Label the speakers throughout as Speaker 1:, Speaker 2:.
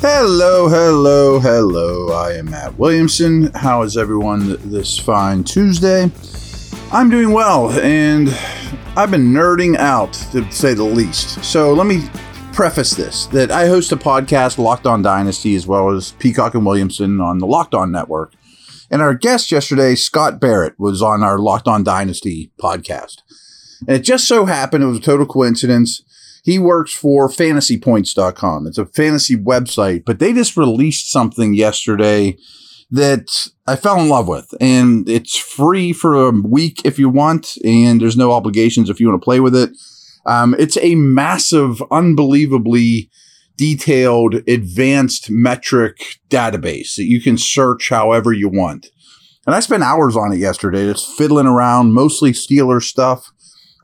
Speaker 1: Hello, hello, hello. I am Matt Williamson. How is everyone this fine Tuesday? I'm doing well, and I've been nerding out, to say the least. So let me preface this that I host a podcast, Locked On Dynasty, as well as Peacock and Williamson on the Locked On Network. And our guest yesterday, Scott Barrett, was on our Locked On Dynasty podcast. And it just so happened, it was a total coincidence he works for fantasypoints.com. It's a fantasy website, but they just released something yesterday that I fell in love with. And it's free for a week if you want, and there's no obligations if you want to play with it. Um, it's a massive, unbelievably detailed, advanced metric database that you can search however you want. And I spent hours on it yesterday, just fiddling around, mostly Steeler stuff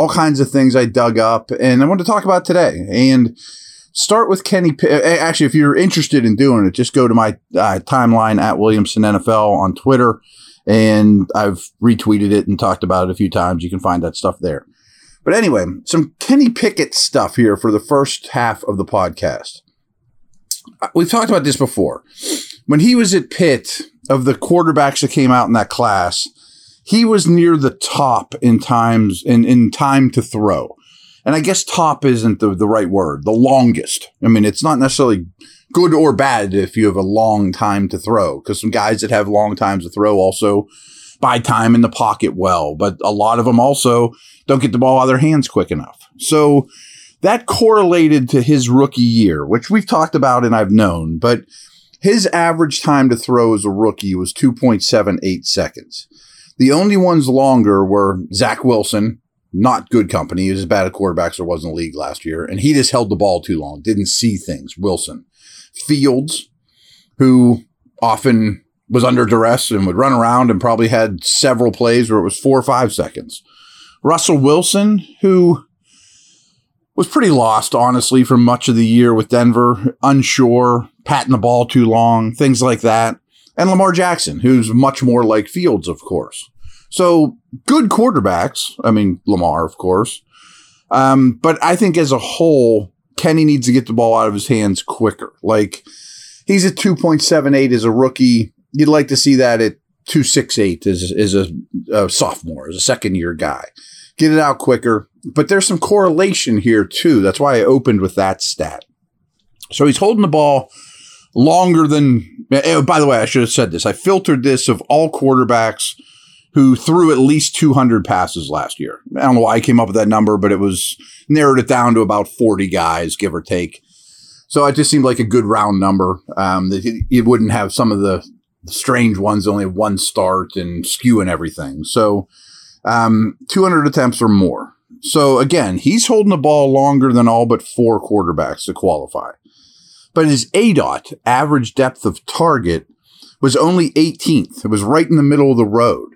Speaker 1: all kinds of things I dug up and I want to talk about today. And start with Kenny. Actually, if you're interested in doing it, just go to my uh, timeline at Williamson NFL on Twitter. And I've retweeted it and talked about it a few times. You can find that stuff there. But anyway, some Kenny Pickett stuff here for the first half of the podcast. Uh, we've talked about this before. When he was at Pitt, of the quarterbacks that came out in that class, he was near the top in times in, in time to throw. And I guess top isn't the, the right word, the longest. I mean, it's not necessarily good or bad if you have a long time to throw, because some guys that have long times to throw also buy time in the pocket well, but a lot of them also don't get the ball out of their hands quick enough. So that correlated to his rookie year, which we've talked about and I've known, but his average time to throw as a rookie was 2.78 seconds. The only ones longer were Zach Wilson, not good company. He was as bad a quarterback as there was in the league last year, and he just held the ball too long, didn't see things. Wilson. Fields, who often was under duress and would run around and probably had several plays where it was four or five seconds. Russell Wilson, who was pretty lost, honestly, for much of the year with Denver, unsure, patting the ball too long, things like that and Lamar Jackson, who's much more like Fields, of course. So good quarterbacks. I mean, Lamar, of course. Um, but I think as a whole, Kenny needs to get the ball out of his hands quicker. Like he's at 2.78 as a rookie. You'd like to see that at 268 as, as a, a sophomore, as a second year guy. Get it out quicker. But there's some correlation here too. That's why I opened with that stat. So he's holding the ball longer than. Oh, by the way, I should have said this. I filtered this of all quarterbacks who threw at least 200 passes last year. I don't know why I came up with that number, but it was narrowed it down to about 40 guys, give or take. So it just seemed like a good round number. Um, that it wouldn't have some of the strange ones, only one start and skew and everything. So um, 200 attempts or more. So again, he's holding the ball longer than all but four quarterbacks to qualify but his ADOT, average depth of target, was only 18th. It was right in the middle of the road.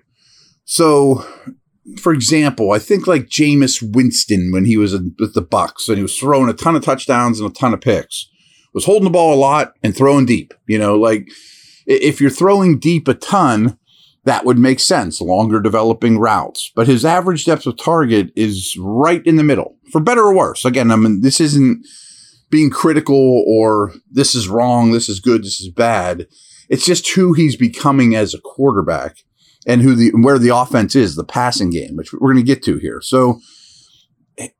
Speaker 1: So, for example, I think like Jameis Winston when he was with the Bucs and he was throwing a ton of touchdowns and a ton of picks, was holding the ball a lot and throwing deep. You know, like if you're throwing deep a ton, that would make sense, longer developing routes. But his average depth of target is right in the middle, for better or worse. Again, I mean, this isn't being critical or this is wrong, this is good, this is bad. It's just who he's becoming as a quarterback and who the where the offense is, the passing game, which we're going to get to here. So,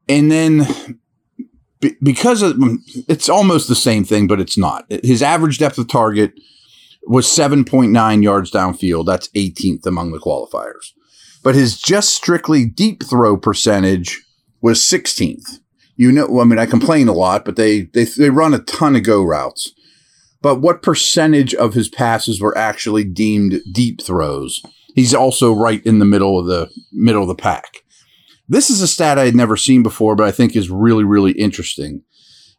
Speaker 1: and then because of, it's almost the same thing, but it's not. His average depth of target was 7.9 yards downfield. That's 18th among the qualifiers. But his just strictly deep throw percentage was 16th you know, I mean, I complain a lot, but they, they, they run a ton of go routes. But what percentage of his passes were actually deemed deep throws? He's also right in the middle of the middle of the pack. This is a stat I had never seen before, but I think is really, really interesting.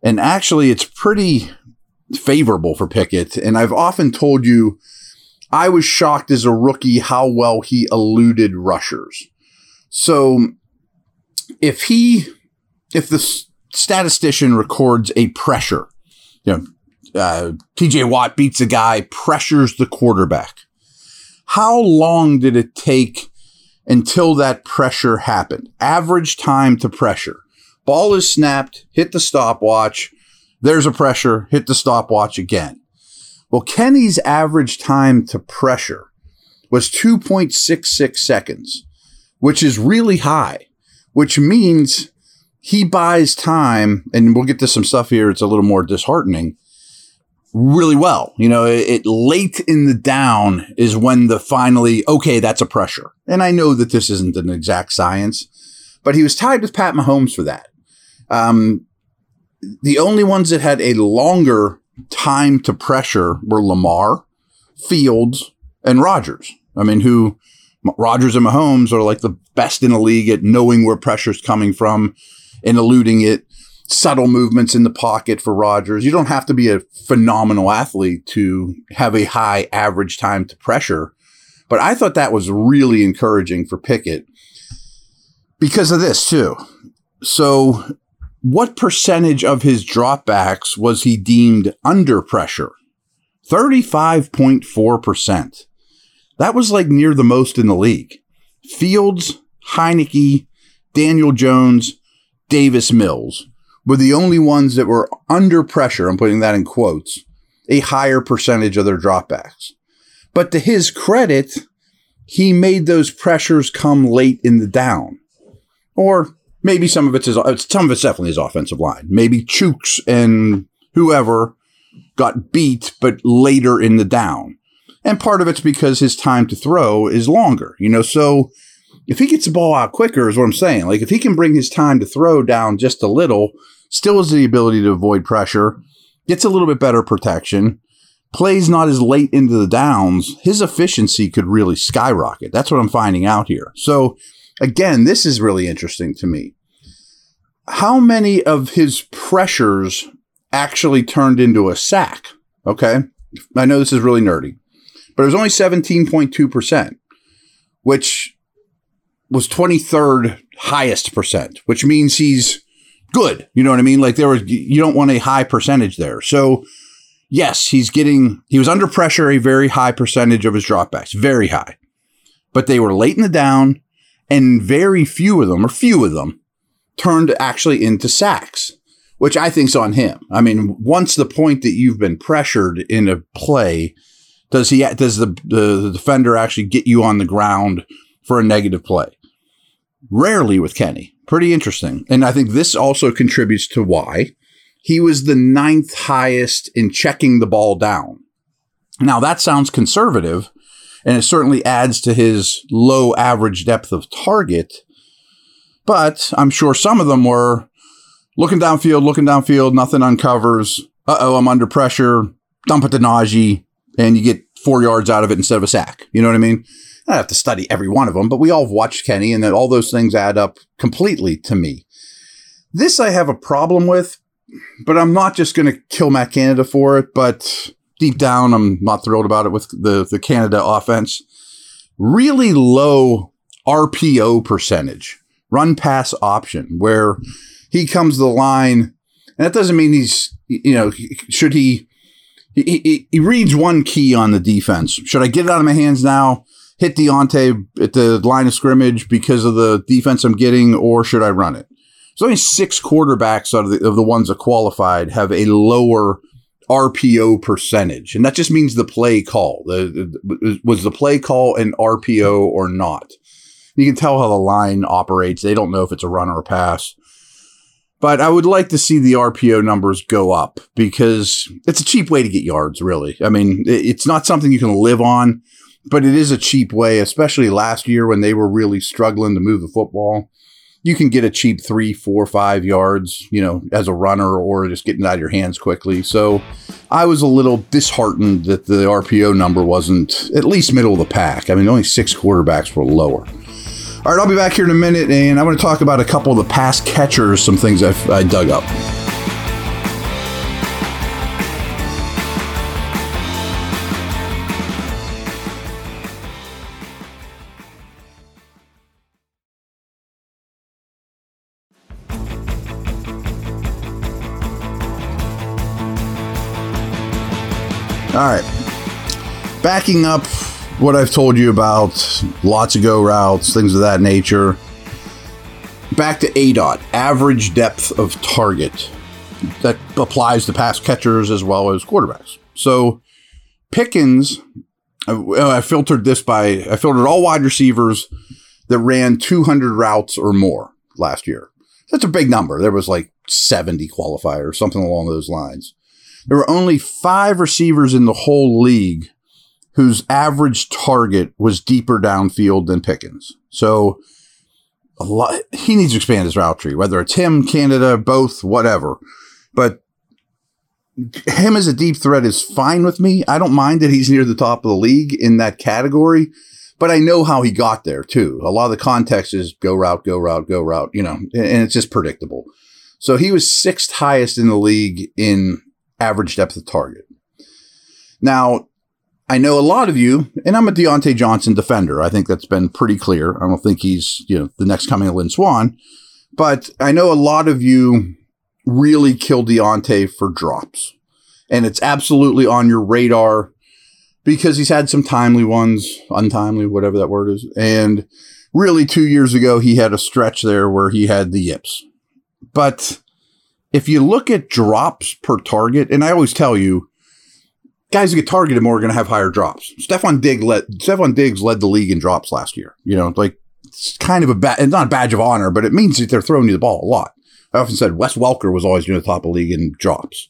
Speaker 1: And actually, it's pretty favorable for Pickett. And I've often told you, I was shocked as a rookie how well he eluded rushers. So if he if the statistician records a pressure, you know, uh, TJ Watt beats a guy, pressures the quarterback. How long did it take until that pressure happened? Average time to pressure. Ball is snapped, hit the stopwatch, There's a pressure, hit the stopwatch again. Well, Kenny's average time to pressure was 2.66 seconds, which is really high, which means he buys time, and we'll get to some stuff here. It's a little more disheartening. Really well, you know, it, it late in the down is when the finally okay, that's a pressure. And I know that this isn't an exact science, but he was tied with Pat Mahomes for that. Um, the only ones that had a longer time to pressure were Lamar, Fields, and Rodgers. I mean, who Rodgers and Mahomes are like the best in the league at knowing where pressure's coming from and eluding it. Subtle movements in the pocket for Rodgers. You don't have to be a phenomenal athlete to have a high average time to pressure. But I thought that was really encouraging for Pickett because of this, too. So, what percentage of his dropbacks was he deemed under pressure? 35.4%. That was like near the most in the league. Fields, Heinicke, Daniel Jones, Davis Mills were the only ones that were under pressure. I'm putting that in quotes, a higher percentage of their dropbacks. But to his credit, he made those pressures come late in the down. Or maybe some of it's his, some of it's definitely his offensive line. Maybe Chuks and whoever got beat, but later in the down. And part of it's because his time to throw is longer, you know. So if he gets the ball out quicker, is what I'm saying. Like if he can bring his time to throw down just a little, still has the ability to avoid pressure, gets a little bit better protection, plays not as late into the downs, his efficiency could really skyrocket. That's what I'm finding out here. So again, this is really interesting to me. How many of his pressures actually turned into a sack? Okay. I know this is really nerdy but it was only 17.2%, which was 23rd highest percent, which means he's good. You know what I mean? Like there was, you don't want a high percentage there. So yes, he's getting, he was under pressure a very high percentage of his dropbacks, very high, but they were late in the down and very few of them or few of them turned actually into sacks, which I think's on him. I mean, once the point that you've been pressured in a play, does he does the, the, the defender actually get you on the ground for a negative play? Rarely with Kenny. Pretty interesting. And I think this also contributes to why he was the ninth highest in checking the ball down. Now that sounds conservative, and it certainly adds to his low average depth of target. But I'm sure some of them were looking downfield, looking downfield, nothing uncovers. Uh oh, I'm under pressure. Dump it to Najee and you get four yards out of it instead of a sack. You know what I mean? I don't have to study every one of them, but we all have watched Kenny, and then all those things add up completely to me. This I have a problem with, but I'm not just going to kill Matt Canada for it. But deep down, I'm not thrilled about it with the the Canada offense. Really low RPO percentage, run pass option, where he comes to the line, and that doesn't mean he's you know should he, he, he reads one key on the defense. Should I get it out of my hands now? Hit Diontae at the line of scrimmage because of the defense I'm getting, or should I run it? So only six quarterbacks out of the, of the ones that qualified have a lower RPO percentage, and that just means the play call. The, the, was the play call an RPO or not? You can tell how the line operates. They don't know if it's a run or a pass. But I would like to see the RPO numbers go up because it's a cheap way to get yards, really. I mean, it's not something you can live on, but it is a cheap way, especially last year when they were really struggling to move the football. You can get a cheap three, four, five yards, you know, as a runner or just getting out of your hands quickly. So I was a little disheartened that the RPO number wasn't at least middle of the pack. I mean, only six quarterbacks were lower. All right, I'll be back here in a minute, and I want to talk about a couple of the pass catchers, some things I've, I dug up. Backing up what I've told you about, lots of go routes, things of that nature. Back to ADOT, average depth of target. that applies to pass catchers as well as quarterbacks. So Pickens, uh, I filtered this by I filtered all wide receivers that ran 200 routes or more last year. That's a big number. There was like 70 qualifiers, something along those lines. There were only five receivers in the whole league whose average target was deeper downfield than Pickens. So a lot, he needs to expand his route tree, whether it's him, Canada, both, whatever. But him as a deep threat is fine with me. I don't mind that he's near the top of the league in that category, but I know how he got there too. A lot of the context is go route, go route, go route, you know, and it's just predictable. So he was sixth highest in the league in average depth of target. Now, I know a lot of you, and I'm a Diontae Johnson defender. I think that's been pretty clear. I don't think he's, you know, the next coming of Lynn Swann, but I know a lot of you really kill Diontae for drops. And it's absolutely on your radar because he's had some timely ones, untimely, whatever that word is. And really, two years ago, he had a stretch there where he had the yips. But if you look at drops per target, and I always tell you, guys who get targeted more are going to have higher drops. Stefon Diggs led Stefon Diggs led the league in drops last year. You know, like it's kind of a bad, it's not a badge of honor, but it means that they're throwing you the ball a lot. I often said Wes Welker was always near the top of the league in drops.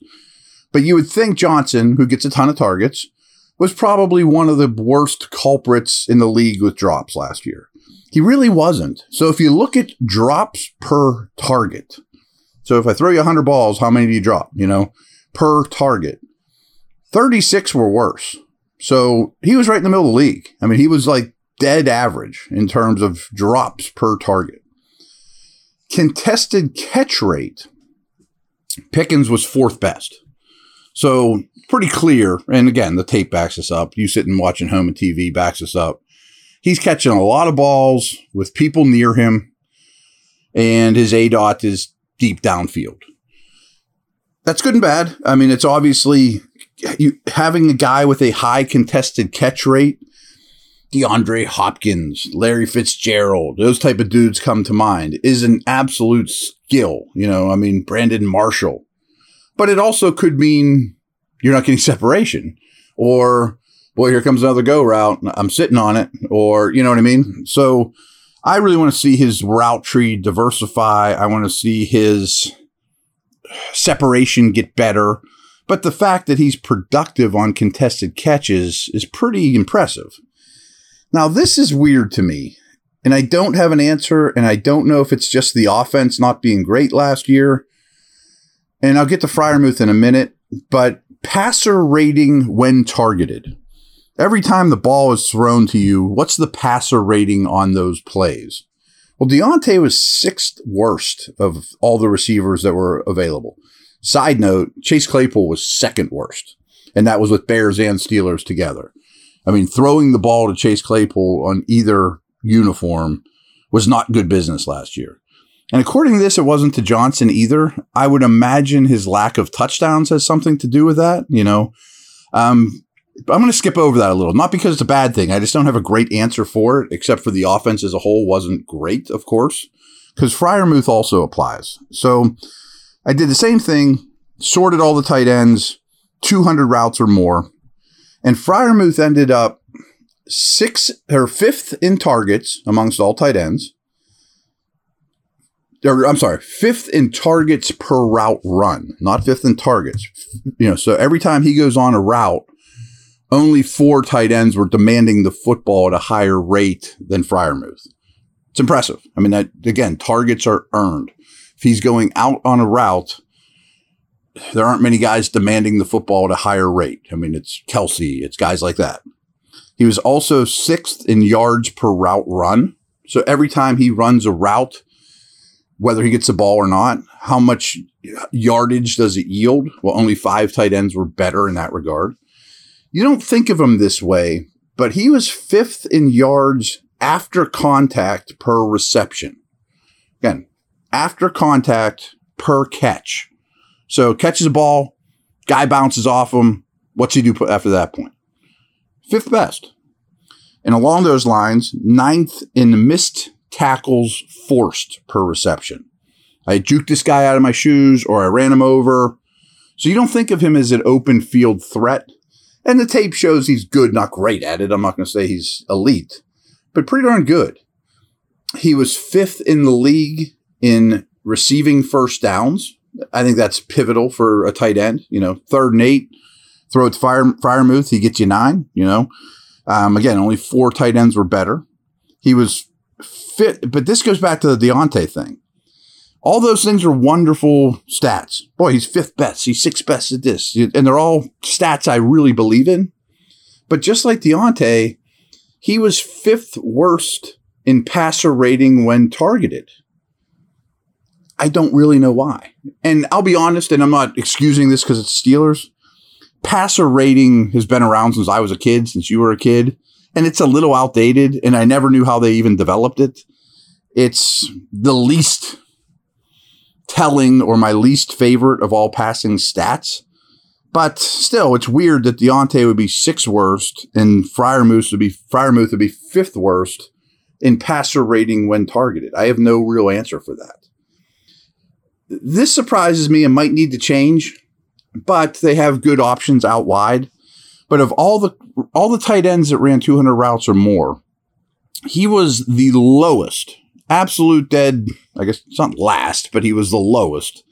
Speaker 1: But you would think Johnson, who gets a ton of targets, was probably one of the worst culprits in the league with drops last year. He really wasn't. So if you look at drops per target, so if I throw you 100 balls, how many do you drop? You know, per target. 36 were worse. So he was right in the middle of the league. I mean, he was like dead average in terms of drops per target. Contested catch rate, Pickens was fourth best. So pretty clear. And again, the tape backs us up. You sitting watching home and TV backs us up. He's catching a lot of balls with people near him, and his ADOT is deep downfield. That's good and bad. I mean, it's obviously you having a guy with a high contested catch rate DeAndre Hopkins, Larry Fitzgerald, those type of dudes come to mind is an absolute skill. You know, I mean, Brandon Marshall. But it also could mean you're not getting separation or, boy, here comes another go route. I'm sitting on it. Or, you know what I mean? So I really want to see his route tree diversify. I want to see his separation get better. But the fact that he's productive on contested catches is pretty impressive. Now, this is weird to me, and I don't have an answer, and I don't know if it's just the offense not being great last year. And I'll get to Freiermuth in a minute, but passer rating when targeted. Every time the ball is thrown to you, what's the passer rating on those plays? Well, Diontae was sixth worst of all the receivers that were available. Side note, Chase Claypool was second worst, and that was with Bears and Steelers together. I mean, throwing the ball to Chase Claypool on either uniform was not good business last year. And according to this, it wasn't to Johnson either. I would imagine his lack of touchdowns has something to do with that. You know, um, I'm going to skip over that a little, not because it's a bad thing. I just don't have a great answer for it, except for the offense as a whole wasn't great, of course, because Freiermuth also applies. So I did the same thing, sorted all the tight ends, 200 routes or more, and Freiermuth ended up six or fifth in targets amongst all tight ends. Or, I'm sorry, fifth in targets per route run, not fifth in targets. You know, so every time he goes on a route, only four tight ends were demanding the football at a higher rate than Freiermuth. It's impressive. I mean, that, again, targets are earned. If he's going out on a route, there aren't many guys demanding the football at a higher rate. I mean, it's Kelce, it's guys like that. He was also sixth in yards per route run. So every time he runs a route, whether he gets the ball or not, how much yardage does it yield? Well, only five tight ends were better in that regard. You don't think of him this way, but he was fifth in yards after contact per reception. Again, after contact per catch. So catches a ball, guy bounces off him. What's he do after that point? Fifth best. And along those lines, ninth in missed tackles forced per reception. I juked this guy out of my shoes or I ran him over. So you don't think of him as an open field threat. And the tape shows he's good, not great at it. I'm not going to say he's elite, but pretty darn good. He was fifth in the league in receiving first downs. I think that's pivotal for a tight end. You know, third and eight, throw it to Fire, Freiermuth, he gets you nine, you know. Um, again, only four tight ends were better. He was fit, but this goes back to the Diontae thing. All those things are wonderful stats. Boy, he's fifth best. He's sixth best at this. And they're all stats I really believe in. But just like Diontae, he was fifth worst in passer rating when targeted. I don't really know why. And I'll be honest, and I'm not excusing this because it's Steelers. Passer rating has been around since I was a kid, since you were a kid, and it's a little outdated, and I never knew how they even developed it. It's the least telling or my least favorite of all passing stats. But still, it's weird that Diontae would be sixth worst and Freiermuth would be Freiermuth would be fifth worst in passer rating when targeted. I have no real answer for that. This surprises me and might need to change, but they have good options out wide. But of all the all the tight ends that ran 200 routes or more, he was the lowest absolute dead, I guess it's not last, but he was the lowest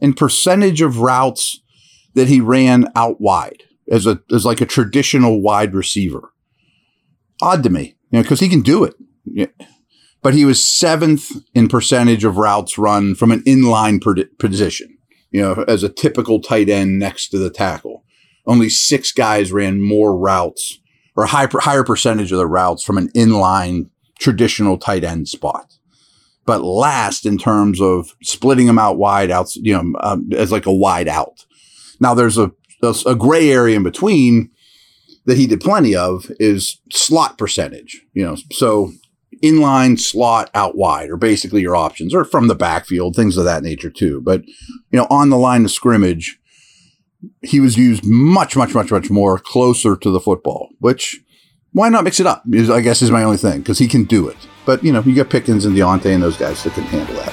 Speaker 1: in percentage of routes that he ran out wide as a as like a traditional wide receiver. Odd to me, you know, because he can do it. But he was seventh in percentage of routes run from an inline per- position, you know, as a typical tight end next to the tackle. Only six guys ran more routes or high, higher percentage of the routes from an inline traditional tight end spot. But last in terms of splitting them out wide out, you know, um, as like a wide out. Now there's a, a, a gray area in between that he did plenty of is slot percentage, you know, so inline slot out wide are basically your options or from the backfield, things of that nature too. But, you know, on the line of scrimmage, he was used much, much, much, much more closer to the football, which why not mix it up? Is, I guess is my only thing because he can do it. But you know, you got Pickens and Diontae and those guys that can handle that.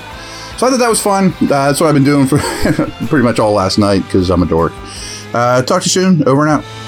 Speaker 1: So I thought that was fun. Uh, that's what I've been doing for pretty much all last night because I'm a dork. Uh, talk to you soon. Over and out.